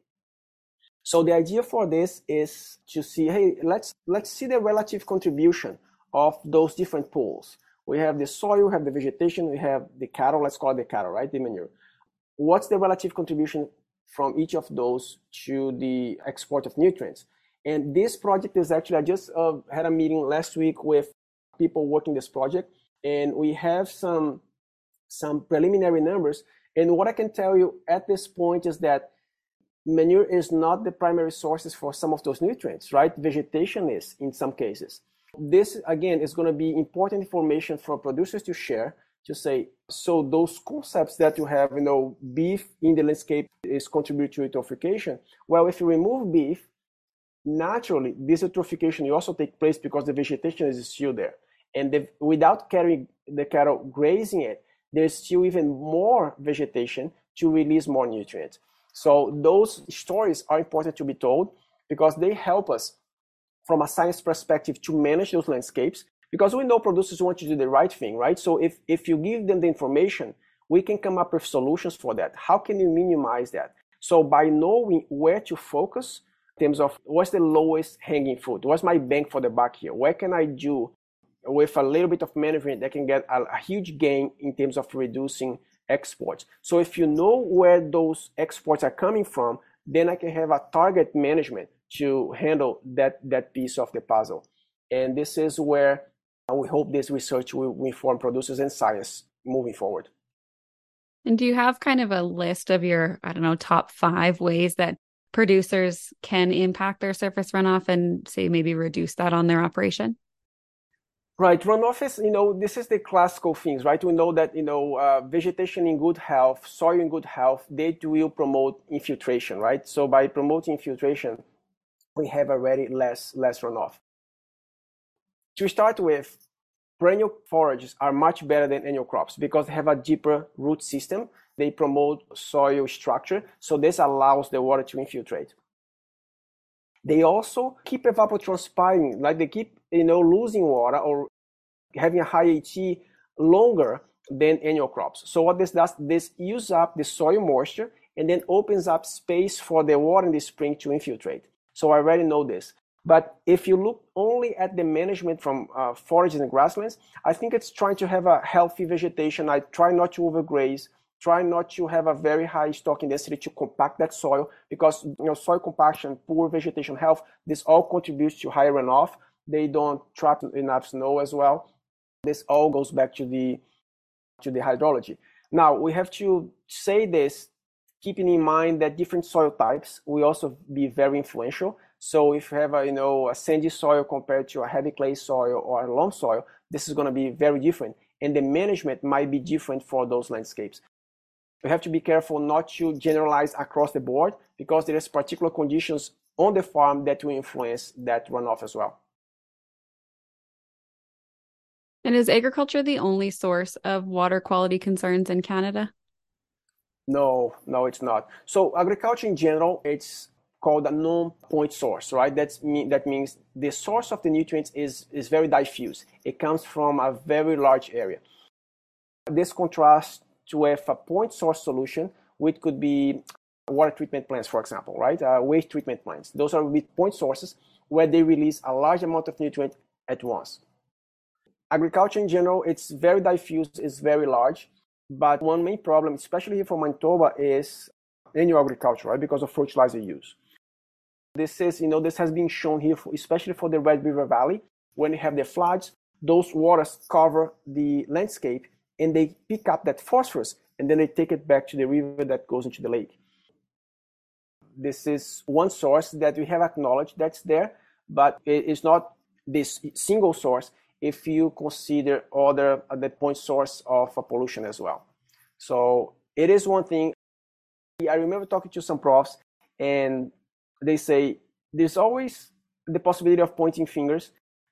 So the idea for this is to see, hey, let's let's see the relative contribution of those different pools. We have the soil, we have the vegetation, we have the cattle, let's call it the cattle, right? The manure. What's the relative contribution from each of those to the export of nutrients? And this project is actually, I just uh, had a meeting last week with people working this project, and we have some some preliminary numbers. And what I can tell you at this point is that manure is not the primary sources for some of those nutrients, right? Vegetation is in some cases. This again is going to be important information for producers to share to say, so those concepts that you have, you know, beef in the landscape is contributing to eutrophication. Well, if you remove beef, naturally this eutrophication will also take place because the vegetation is still there. And the, without carrying the cattle grazing it, there's still even more vegetation to release more nutrients. So those stories are important to be told because they help us from a science perspective to manage those landscapes because we know producers want to do the right thing, right? So if, if you give them the information, we can come up with solutions for that. How can you minimize that? So by knowing where to focus in terms of what's the lowest hanging fruit, what's my bank for the buck here? What can I do with a little bit of management that can get a, a huge gain in terms of reducing exports? So if you know where those exports are coming from, then I can have a target management to handle that, that piece of the puzzle. And this is where uh, we hope this research will inform producers and science moving forward. And do you have kind of a list of your, I don't know, top five ways that producers can impact their surface runoff and say maybe reduce that on their operation? Right, runoff is, you know, this is the classical things, right? We know that, you know, uh, vegetation in good health, soil in good health, they will promote infiltration, right? So by promoting infiltration, we have already less, less runoff. To start with, perennial forages are much better than annual crops because they have a deeper root system. They promote soil structure, so this allows the water to infiltrate. They also keep evapotranspiring, like they keep you know losing water or having a high ET longer than annual crops. So what this does, this uses up the soil moisture and then opens up space for the water in the spring to infiltrate. So I already know this. But if you look only at the management from uh, forages and grasslands, I think it's trying to have a healthy vegetation. I try not to overgraze, try not to have a very high stocking density to compact that soil because you know soil compaction, poor vegetation health, this all contributes to higher runoff. They don't trap enough snow as well. This all goes back to the to the hydrology. Now we have to say this keeping in mind that different soil types will also be very influential. So if you have a you know a sandy soil compared to a heavy clay soil or a loam soil, this is going to be very different, and the management might be different for those landscapes. We have to be careful not to generalize across the board because there is particular conditions on the farm that will influence that runoff as well. And is agriculture the only source of water quality concerns in Canada? No, no, it's not. So agriculture in general, it's called a non-point source, right? That's mean, that means the source of the nutrients is, is very diffuse. It comes from a very large area. This contrasts with a point source solution, which could be water treatment plants, for example, right? Uh, waste treatment plants. Those are with point sources where they release a large amount of nutrient at once. Agriculture in general, it's very diffuse, it's very large. But one main problem, especially here for Manitoba, is annual agriculture, right? Because of fertilizer use. This is, you know, this has been shown here, for, especially for the Red River Valley. When you have the floods, those waters cover the landscape and they pick up that phosphorus and then they take it back to the river that goes into the lake. This is one source that we have acknowledged that's there, but it's not this single source if you consider other uh, the point source of pollution as well. So it is one thing. I remember talking to some profs and they say there's always the possibility of pointing fingers,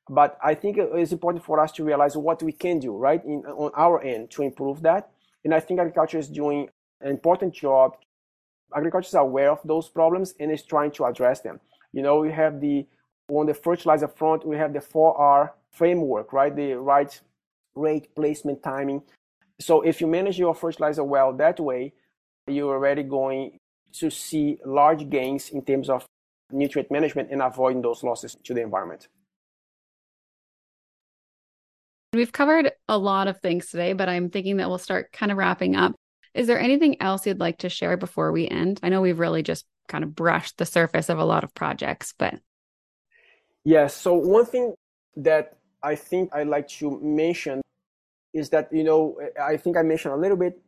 but I think it's important for us to realize what we can do, right, in, on our end to improve that. And I think agriculture is doing an important job. Agriculture is aware of those problems and is trying to address them. You know, we have the on the fertilizer front, we have the 4R framework, right? The right rate, placement, timing. So if you manage your fertilizer well that way, you're already going to see large gains in terms of nutrient management and avoiding those losses to the environment. We've covered a lot of things today, but I'm thinking that we'll start kind of wrapping up. Is there anything else you'd like to share before we end? I know we've really just kind of brushed the surface of a lot of projects, but. Yes. So, one thing that I think I'd like to mention is that, you know, I think I mentioned a little bit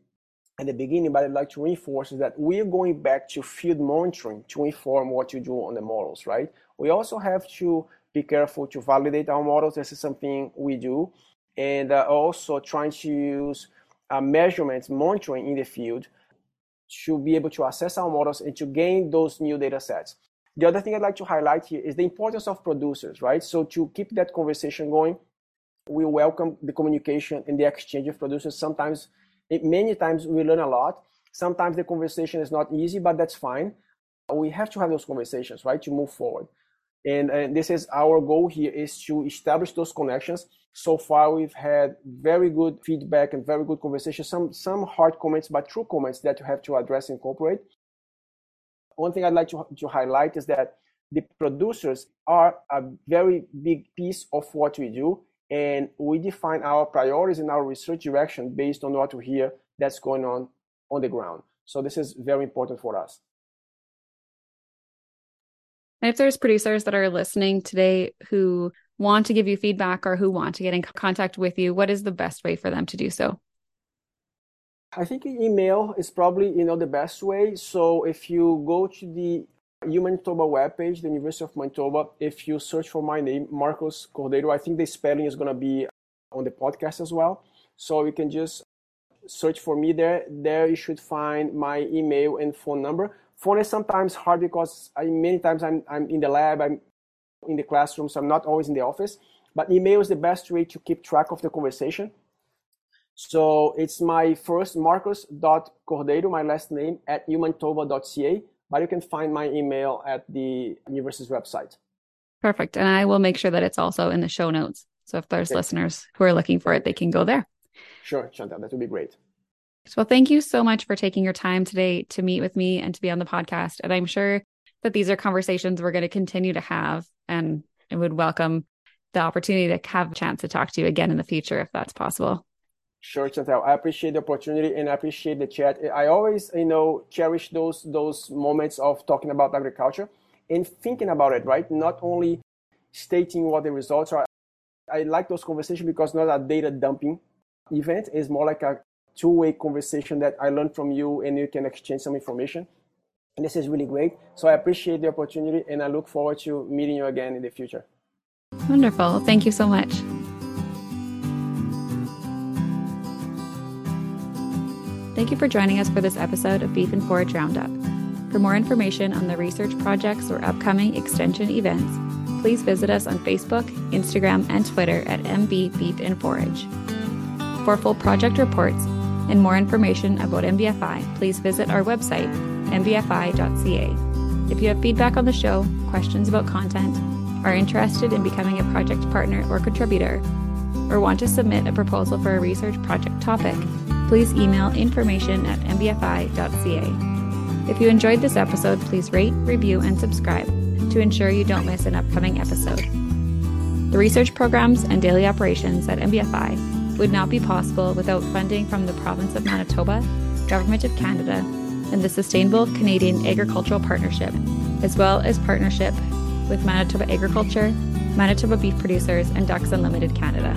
at the beginning, but I'd like to reinforce is that we're going back to field monitoring to inform what you do on the models, right? We also have to be careful to validate our models. This is something we do. And uh, also trying to use uh, measurements, monitoring in the field to be able to assess our models and to gain those new data sets. The other thing I'd like to highlight here is the importance of producers, right? So to keep that conversation going, we welcome the communication and the exchange of producers. Sometimes, many times, we learn a lot. Sometimes the conversation is not easy, but that's fine. We have to have those conversations, right, to move forward. And, and this is our goal here is to establish those connections. So far, we've had very good feedback and very good conversations. Some some hard comments, but true comments that you have to address and incorporate. One thing I'd like to, to highlight is that the producers are a very big piece of what we do and we define our priorities and our research direction based on what we hear that's going on on the ground. So this is very important for us. And if there's producers that are listening today who want to give you feedback or who want to get in contact with you, what is the best way for them to do so? I think email is probably you know the best way. So if you go to the UManitoba webpage, the University of Manitoba, if you search for my name, Marcos Cordeiro, I think the spelling is going to be on the podcast as well. So you can just search for me there. There you should find my email and phone number. Phone is sometimes hard because I, many times I'm, I'm in the lab, I'm in the classroom, so I'm not always in the office. But email is the best way to keep track of the conversation. So it's my first Marcos.cordeiro, my last name, at umanitoba.ca but you can find my email at the university's website. Perfect. And I will make sure that it's also in the show notes. So if there's listeners who are looking for it, they can go there. Sure, Chantal, that would be great. Well, thank you so much for taking your time today to meet with me and to be on the podcast. And I'm sure that these are conversations we're going to continue to have. And I would welcome the opportunity to have a chance to talk to you again in the future if that's possible. Sure, Chantal. I appreciate the opportunity and I appreciate the chat. I always, you know, cherish those those moments of talking about agriculture and thinking about it, right? Not only stating what the results are. I like those conversations because not a data dumping event. It's more like a two-way conversation that I learn from you and you can exchange some information. This is really great. So I appreciate the opportunity and I look forward to meeting you again in the future. Wonderful. Thank you so much. Thank you for joining us for this episode of Beef and Forage Roundup. For more information on the research projects or upcoming extension events, please visit us on Facebook, Instagram, and Twitter at MB Beef and Forage. For full project reports and more information about MBFI, please visit our website, mbfi.ca. If you have feedback on the show, questions about content, are interested in becoming a project partner or contributor, or want to submit a proposal for a research project topic, please email information at mbfi.ca. If you enjoyed this episode, please rate, review, and subscribe to ensure you don't miss an upcoming episode. The research programs and daily operations at MBFI would not be possible without funding from the Province of Manitoba, Government of Canada, and the Sustainable Canadian Agricultural Partnership, as well as partnership with Manitoba Agriculture, Manitoba Beef Producers, and Ducks Unlimited Canada.